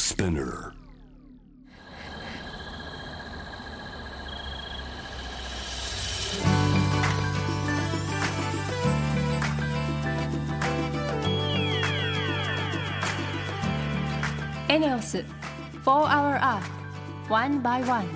Spinner. エネオス4 Hour Earth One by One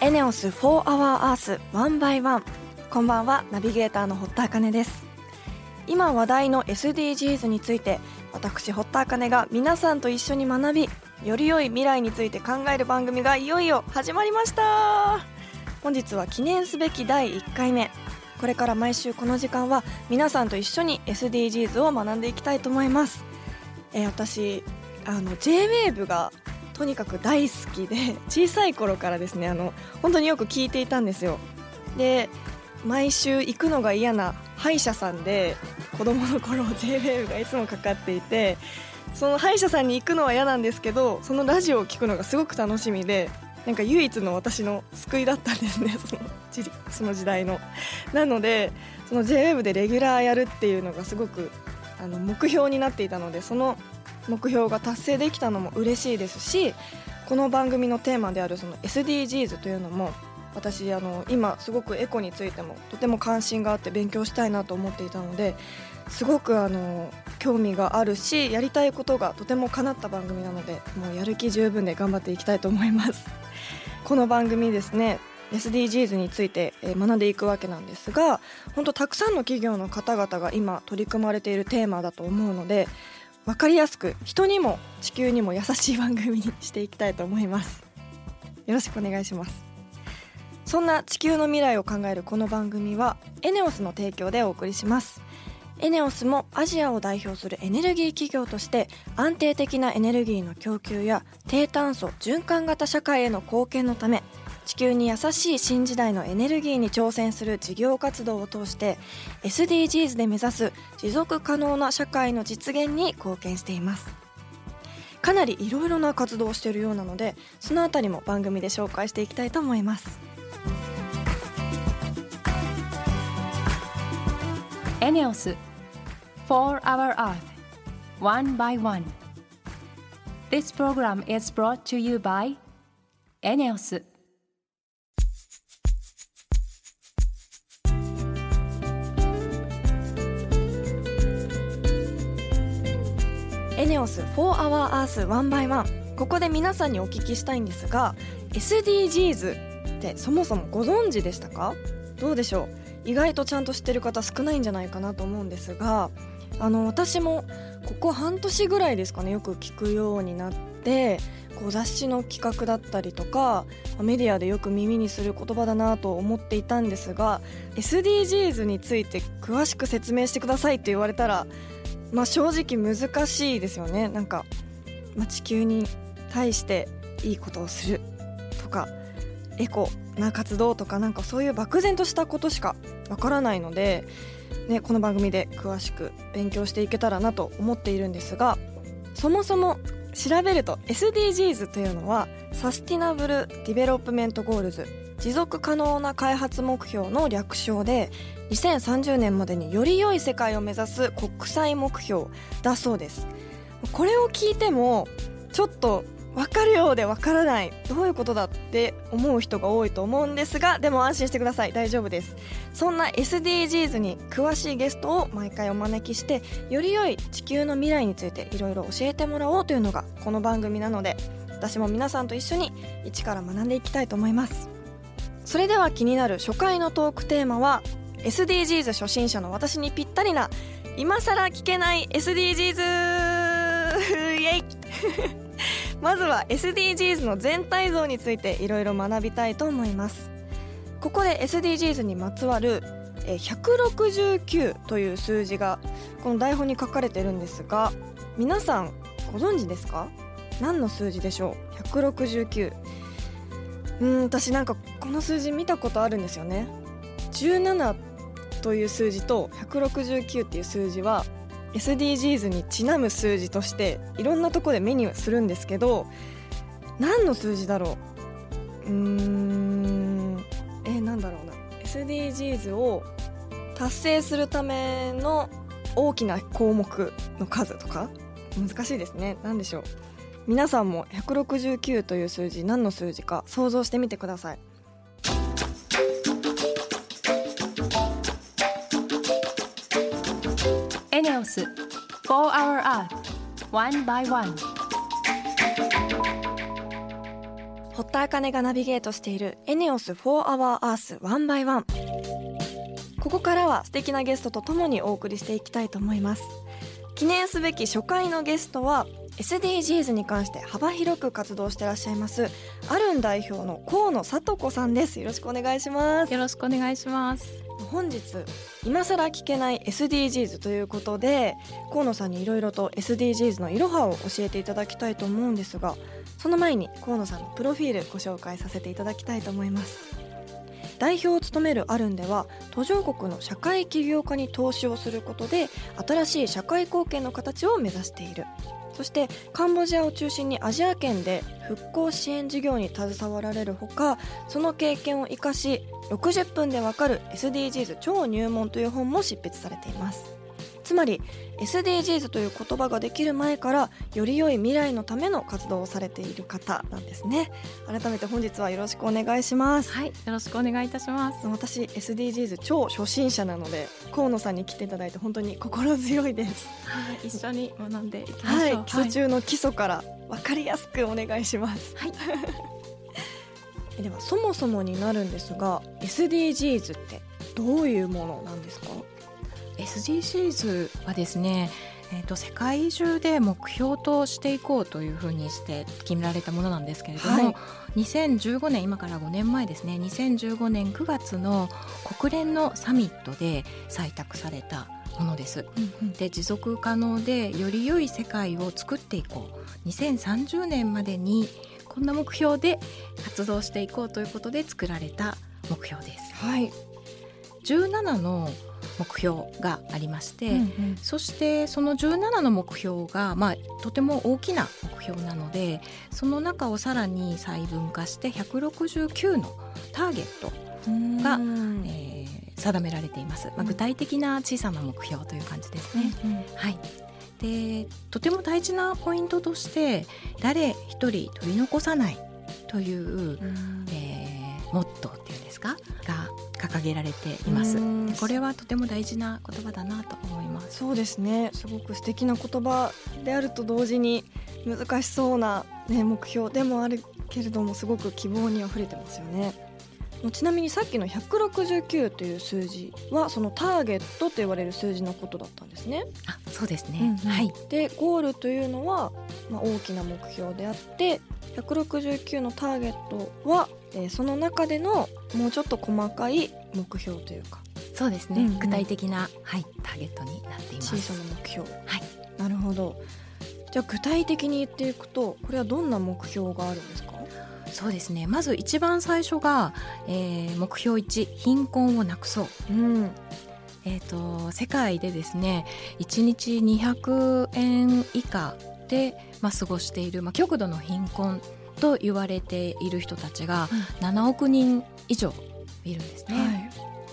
エネオス4 Hour Earth One by One こんばんは。ナビゲーターの堀田茜です。今話題の SDGs について私堀田茜が皆さんと一緒に学びより良い未来について考える番組がいよいよ始まりました。本日は記念すべき第1回目。これから毎週この時間は皆さんと一緒に SDGs を学んでいきたいと思います、えー私あの JWAVE がとにかく大好きで小さい頃からですねあの本当によく聞いていたんですよ。で毎週行くのが嫌な歯医者さんで子供の頃 JWAVE がいつもかかっていてその歯医者さんに行くのは嫌なんですけどそのラジオを聞くのがすごく楽しみでなんか唯一の私の救いだったんですね その時その時代の。なのでその JWAVE でレギュラーやるっていうのがすごくあの目標になっていたのでその目標が達成できたのも嬉しいですしこの番組のテーマであるその SDGs というのも私あの今すごくエコについてもとても関心があって勉強したいなと思っていたのですごくあの興味があるしやりたいことがとても叶った番組なのでもうやる気十分で頑張っていきたいと思います。この番組ですね SDGs について学んでいくわけなんですが本当たくさんの企業の方々が今取り組まれているテーマだと思うので分かりやすく人にも地球にも優しい番組にしていきたいと思います。よろしくお願いします。そんな地球の未来を考えるこの番組はエネオスの提供でお送りします。エネオスもアジアを代表するエネルギー企業として安定的なエネルギーの供給や低炭素循環型社会への貢献のため地球に優しい新時代のエネルギーに挑戦する事業活動を通して SDGs で目指す持続可能な社会の実現に貢献しています。かなりいろいろな活動をしているようなのでそのあたりも番組で紹介していきたいと思います。エネオス4 Hour Earth One by One This program is brought to you by エネオスエネオス4 Hour Earth One by One ここで皆さんにお聞きしたいんですが SDGs ってそもそもご存知でしたかどうでしょう意外とちゃんと知ってる方少ないんじゃないかなと思うんですがあの私もここ半年ぐらいですかねよく聞くようになってこう雑誌の企画だったりとかメディアでよく耳にする言葉だなと思っていたんですが SDGs について詳しく説明してくださいって言われたらまあ正直難しいですよね。なんか、まあ、地球に対していいことをするとかエコな活動とかなんかそういう漠然としたことしかわからないので、ね、この番組で詳しく勉強していけたらなと思っているんですがそもそも調べると SDGs というのは Sustainable Development Goals 持続可能な開発目標の略称で2030年までにより良い世界を目指す国際目標だそうです。これを聞いてもちょっと分かるようで分からない。どういうことだって思う人が多いと思うんですがでも安心してください。大丈夫です。そんな SDGs に詳しいゲストを毎回お招きしてより良い地球の未来についていろいろ教えてもらおうというのがこの番組なので私も皆さんと一緒に一から学んでいきたいと思います。それでは気になる初回のトークテーマは SDGs 初心者の私にぴったりな今さら聞けない SDGs イエイ。まずは SDGs の全体像についていろいろ学びたいと思います。ここで SDGs にまつわる169という数字がこの台本に書かれてるんですが皆さんご存知ですか？何の数字でしょう？169うん私なんかこの数字見たことあるんですよね。17という数字と169っていう数字は SDGs にちなむ数字としていろんなとこで目にするんですけど何の数字だろう？うーんえー、なんだろうな。SDGs を達成するための大きな項目の数とか？難しいですね。何でしょう？皆さんも169という数字何の数字か想像してみてください。エネオス4 Hour Earth One by One 堀田茜がナビゲートしているエネオス4 Hour Earth One by One. ここからは素敵なゲストとともにお送りしていきたいと思います。記念すべき初回のゲストは SDGs に関して幅広く活動していらっしゃいますアルン代表の河野聡子さんです。よろしくお願いします。よろしくお願いします本日今更聞けない SDGs ということで河野さんにいろいろと SDGs のいろはを教えていただきたいと思うんですがその前に河野さんのプロフィールご紹介させていただきたいと思います。代表を務めるアルンでは途上国の社会起業家に投資をすることで新しい社会貢献の形を目指している。そしてカンボジアを中心にアジア圏で復興支援事業に携わられるほかその経験を生かし60分でわかる SDGs 超入門という本も執筆されています。つまり SDGs という言葉ができる前からより良い未来のための活動をされている方なんですね。改めて本日はよろしくお願いします。はいよろしくお願いいたします。私 SDGs 超初心者なので河野さんに来ていただいて本当に心強いです。はい一緒に学んでいきましょう、はい、基礎中の基礎から分かりやすくお願いします。はい。ではそもそもになるんですが SDGs ってどういうものなんですか？SDGs はですねえーと、世界中で目標としていこうというふうにして決められたものなんですけれども、はい、2015年今から5年前ですね2015年9月の国連のサミットで採択されたものです。うんうん、で持続可能でより良い世界を作っていこう2030年までにこんな目標で活動していこうということで作られた目標です。はい、17の目標がありまして、うんうん、そしてその17の目標が、まあ、とても大きな目標なのでその中をさらに細分化して169のターゲットが、えー、定められています、まあ、具体的な小さな目標という感じですね。うんうん、はい。でとても大事なポイントとして誰一人取り残さないという、えー、モットーっていうんですか？が掲げられています。これはとても大事な言葉だなと思います。そうですね。すごく素敵な言葉であると同時に難しそうな、ね、目標でもあるけれどもすごく希望にあふれてますよね。ちなみにさっきの169という数字はそのターゲットと言われる数字のことだったんですね。あそうですね、うんうん、はい、でゴールというのは、まあ、大きな目標であって169のターゲットは、えー、その中でのもうちょっと細かい目標というかそうですね、うんうん、具体的な、はい、ターゲットになっています。小さな目標。はい。なるほど。じゃあ具体的に言っていくとこれはどんな目標があるんですか？そうですね。まず一番最初が、えー、目標1貧困をなくそう、うん。えーと、世界でですね1日200円以下で、まあ、過ごしている、まあ、極度の貧困と言われている人たちが7億人以上いるんですね、はい、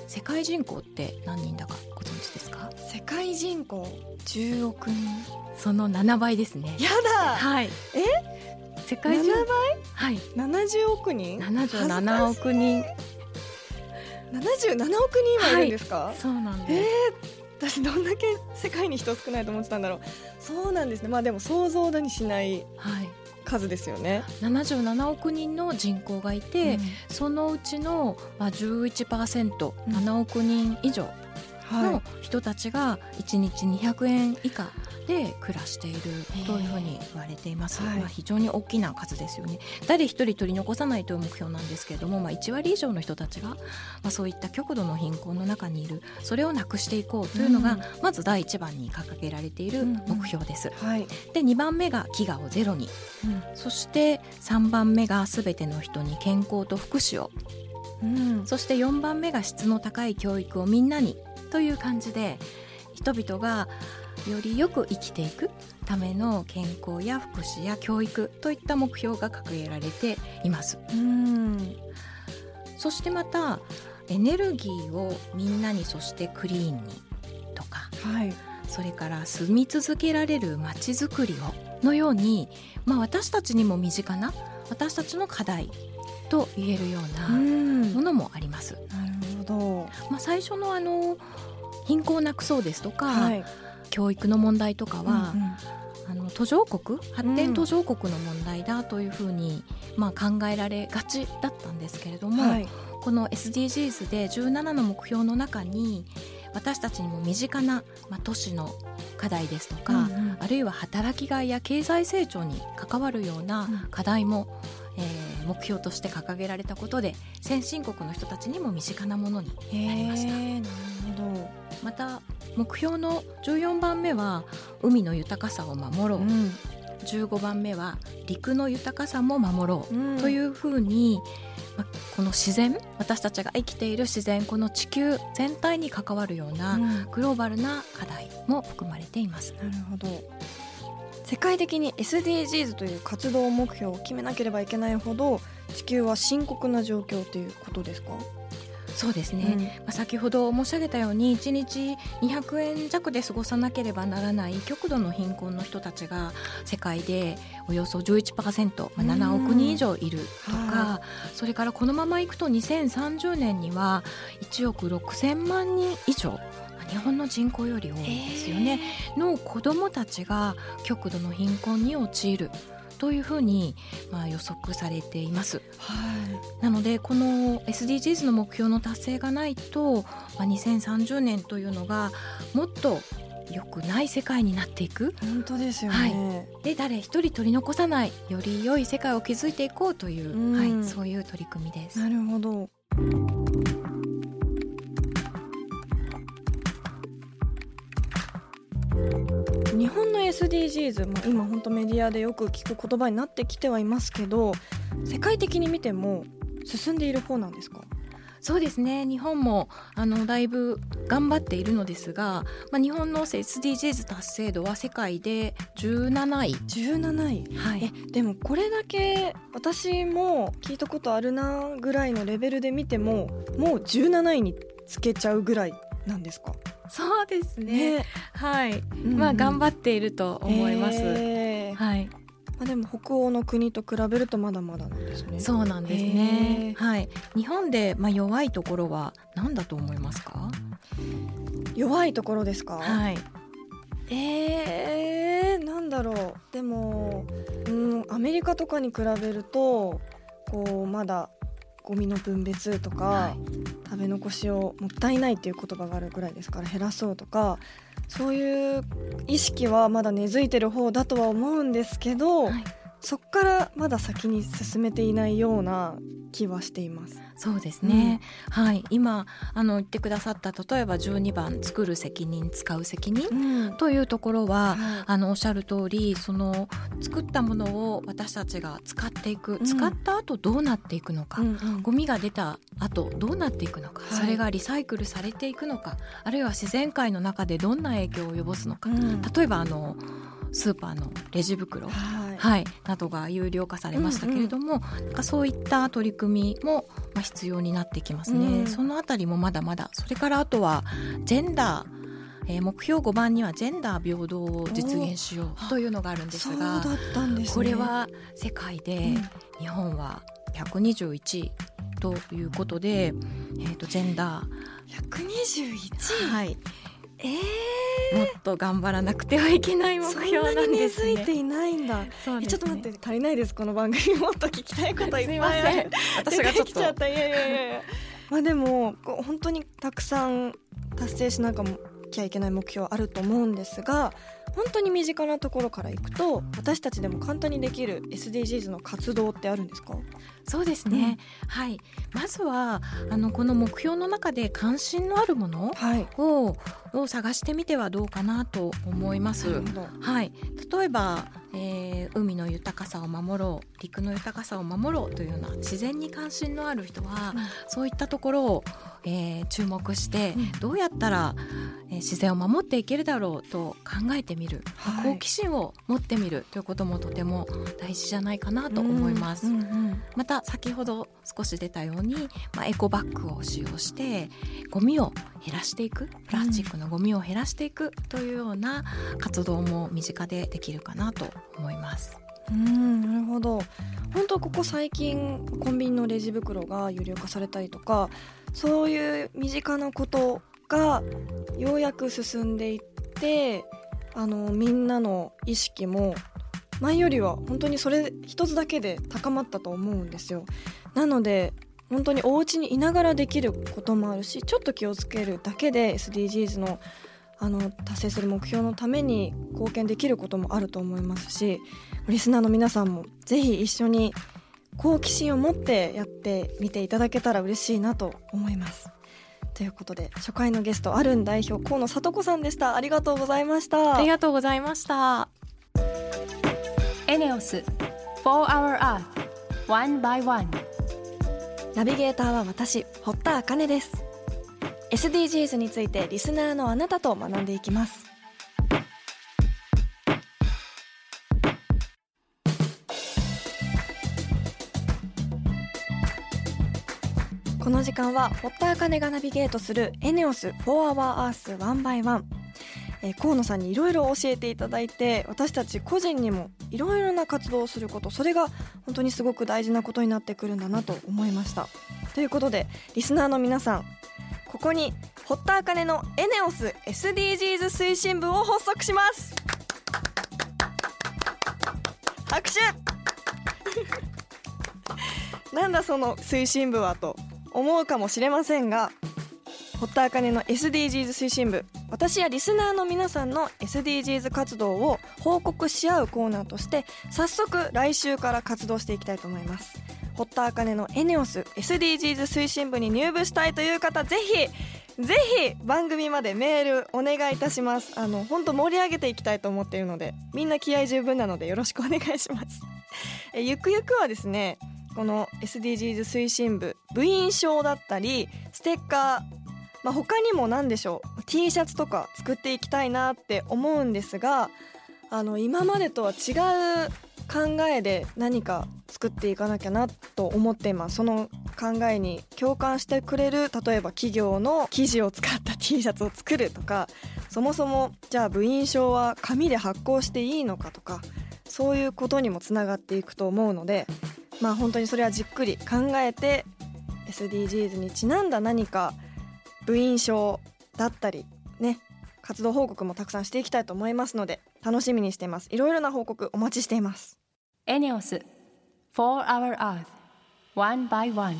世界人口って何人だかご存知ですか？世界人口？10億人。その7倍ですね。やだ。はい。え？世界中？7倍？はい。70億人？77億人。77億人はいるんですか、はい、そうなんです、えー、私どんだけ世界に人少ないと思ってたんだろう。そうなんですね。まあでも想像だにしない数ですよね、はい、77億人の人口がいて、うん、そのうちの、まあ、11%、うん、7億人以上の人たちが1日200円以下で暮らしているというふうに言われています、まあ、非常に大きな数ですよね。誰一人取り残さないという目標なんですけれども、まあ、1割以上の人たちが、まあ、そういった極度の貧困の中にいる。それをなくしていこうというのが、まず第1番に掲げられている目標です、うんうんはい、で2番目が飢餓をゼロに、うん、そして3番目がすべての人に健康と福祉を。うん、そして4番目が質の高い教育をみんなにという感じで人々がよりよく生きていくための健康や福祉や教育といった目標が掲げられています。うんそしてまたエネルギーをみんなにそしてクリーンにとか、はいそれから住み続けられるまちづくりをのように、まあ、私たちにも身近な私たちの課題と言えるよううなんものもあります。なるほまあ、最初のあの貧困をなくそうですとか、どはい。教育の問題とかは、うんあの途上国発展途上国の問題だというふうに、まあ、考えられがちだったんですけれども、うんはい。この SDGs で17の目標の中に私たちにも身近な、まあ、都市の課題ですとか、うんうん。あるいは働きがいや経済成長に関わるようなうん課題も、えー目標として掲げられたことで先進国の人たちにも身近なものになりました。へーなるほど。また目標の14番目は海の豊かさを守ろう、うん。15番目は陸の豊かさも守ろう、うん。というふうに、まこの自然私たちが生きている自然この地球全体に関わるようなうん。グローバルな課題も含まれています。なるほど世界的に SDGs という活動目標を決めなければいけないほど地球は深刻な状況ということですか、そうですね、まあ先ほど申し上げたように1日200円弱で過ごさなければならない極度の貧困の人たちが世界でおよそ11%、まあ、7億人以上いるとか、はそれからこのままいくと2030年には1億6,000万人以上まあ日本の人口より多いですよね、の子どもたちが極度の貧困に陥るというふうに、まあ、予測されています。はい。なのでこの SDGs の目標の達成がないと、まあ、2030年というのがもっと良くない世界になっていく。本当ですよね、で誰一人取り残さないより良い世界を築いていこうという、うん。はい、そういう取り組みです。なるほど SDGs、まあ、今本当メディアでよく聞く言葉になってきてはいますけど世界的に見ても進んでいる方なんですか？そうですね。日本もあのだいぶ頑張っているのですが、まあ、日本の SDGs 達成度は世界で17位、17位。えはい、でもこれだけ私も聞いたことあるなぐらいのレベルで見てももう17位につけちゃうぐらいなんですか？そうですねはい、まあ頑張っっていると思います。はいまあ、でも北欧の国と比べるとまだまだなんですねそうなんですへね。ーはい。日本でまあ弱いところは何だと思いますか？弱いところですか、はい。えー、なんだろうでもうんアメリカとかに比べるとこうまだゴミの分別とか、はい。食べ残しをもったいないっていう言葉があるぐらいですから減らそうとかそういう意識はまだ根付いてる方だとは思うんですけど、はいそっからまだ先に進めていないような気はしています。そうですね。はい。今あの言ってくださった例えば12番作る責任使う責任うん。というところは。はあのおっしゃる通りその作ったものを私たちが使っていく、うん。使った後どうなっていくのか、いうんうん。ゴミが出た後どうなっていくのか、はい。それがリサイクルされていくのかあるいは自然界の中でどんな影響を及ぼすのか、うん。例えばあのスーパーのレジ袋、はいはい、などが有料化されましたけれども、なんかそういった取り組みもまあ必要になってきますね、うん。そのあたりもまだまだ。それからあとはジェンダーえー目標5番にはジェンダー平等を実現しようというのがあるんですがね。これは世界で日本は121位ということで、えー、とジェンダ121ー、はい、えもっと頑張らなくてはいけないー、目標なんですね。付いていないんだ。ねえちょっと待って足りないですこの番組もっと聞きたいこといっぱいあるません。私がちょっ出てきちゃっとまあでも本当にたくさん達成しなきゃいけない目標あると思うんですが本当に身近なところからいくと私たちでも簡単にできる SDGs の活動ってあるんですか？そうですね、はい。まずはあのこの目標の中で関心のあるものはい。をを探してみてはどうかなと思います。はい、例えば、えー海の豊かさを守ろう陸の豊かさを守ろうというような自然に関心のある人は、そういったところを、えー注目して、うん。どうやったら、えー自然を守っていけるだろうと考えてみみる、はい。好奇心を持ってみるということもとても大事じゃないかなと思います。うんうんうん。また先ほど少し出たように、まあ、エコバッグを使用してゴミを減らしていく。プラスチックのゴミを減らしていくというような活動も身近でできるかなと思います。うんなるほど。本当ここ最近コンビニのレジ袋が有料化されたりとかそういう身近なことがようやく進んでいってあのみんなの意識も前よりは本当にそれ一つだけで高まったと思うんですよなので本当にお家にいながらできることもあるしちょっと気をつけるだけで SDGs のあの達成する目標のために貢献できることもあると思いますしリスナーの皆さんもぜひ一緒に好奇心を持ってやってみていただけたら嬉しいなと思います。ということで初回のゲストアルン代表河野聡子さんでした。ありがとうございました。ありがとうございました。エネオス4 Hour Earth One by One. ナビゲーターは私堀田茜です。SDGs についてリスナーのあなたと学んでいきますこの時間は堀田茜がナビゲートするエネオス4 Hour Earth 1 by One えー河野さんにいろいろ教えていただいて私たち個人にもいろいろな活動をすることそれが本当にすごく大事なことになってくるんだなと思いました。ということでリスナーの皆さんここに堀田茜のエネオス SDGs 推進部を発足します。拍手。なんだその推進部はと。思うかもしれませんが堀田茜の SDGs 推進部私やリスナーの皆さんの SDGs 活動を報告し合うコーナーとして早速来週から活動していきたいと思います。堀田茜のエネオス SDGs 推進部に入部したいという方ぜひぜひ番組までメールお願いいたします。あの本当盛り上げていきたいと思っているのでみんな気合十分なのでよろしくお願いします。えゆくゆくはですねこの SDGs 推進部部員証だったりステッカーまあ、他にも何でしょう T シャツとか作っていきたいなって思うんですがあの今までとは違う考えで何か作っていかなきゃなと思っています。その考えに共感してくれる例えば企業の生地を使った T シャツを作るとかそもそもじゃあ部員証は紙で発行していいのかとかそういうことにもつながっていくと思うのでまあ本当にそれはじっくり考えて SDGs にちなんだ何か部員証だったりね活動報告もたくさんしていきたいと思いますので楽しみにしています。いろいろな報告お待ちしています。エネオス4 Hour Earth One by One.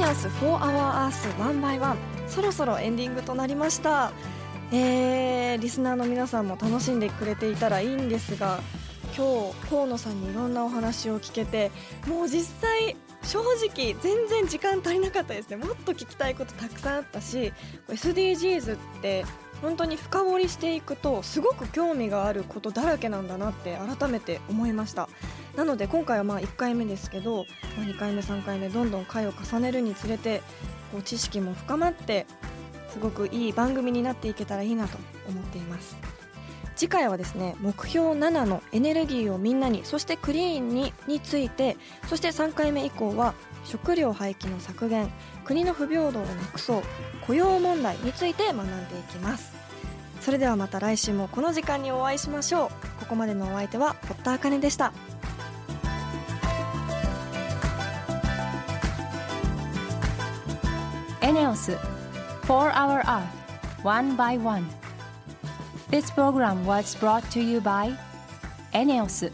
ネオス4 Hour Earth 1 by One そろそろエンディングとなりました。えー、リスナーの皆さんも楽しんでくれていたらいいんですが今日河野さんにいろんなお話を聞けてもう実際正直全然時間足りなかったですね。もっと聞きたいことたくさんあったし SDGs って本当に深掘りしていくとすごく興味があることだらけなんだなって改めて思いました。なので今回はまあ1回目ですけど、ま、2回目3回目どんどん回を重ねるにつれてこう知識も深まってすごくいい番組になっていけたらいいなと思っています。次回はですね目標7のエネルギーをみんなにそしてクリーンにについてそして3回目以降は食料廃棄の削減国の不平等をなくそう雇用問題について学んでいきます。それではまた来週もこの時間にお会いしましょう。ここまでのお相手は堀田茜でした。エネオス4 Hour Earth One by One. This program was brought to you by エネオス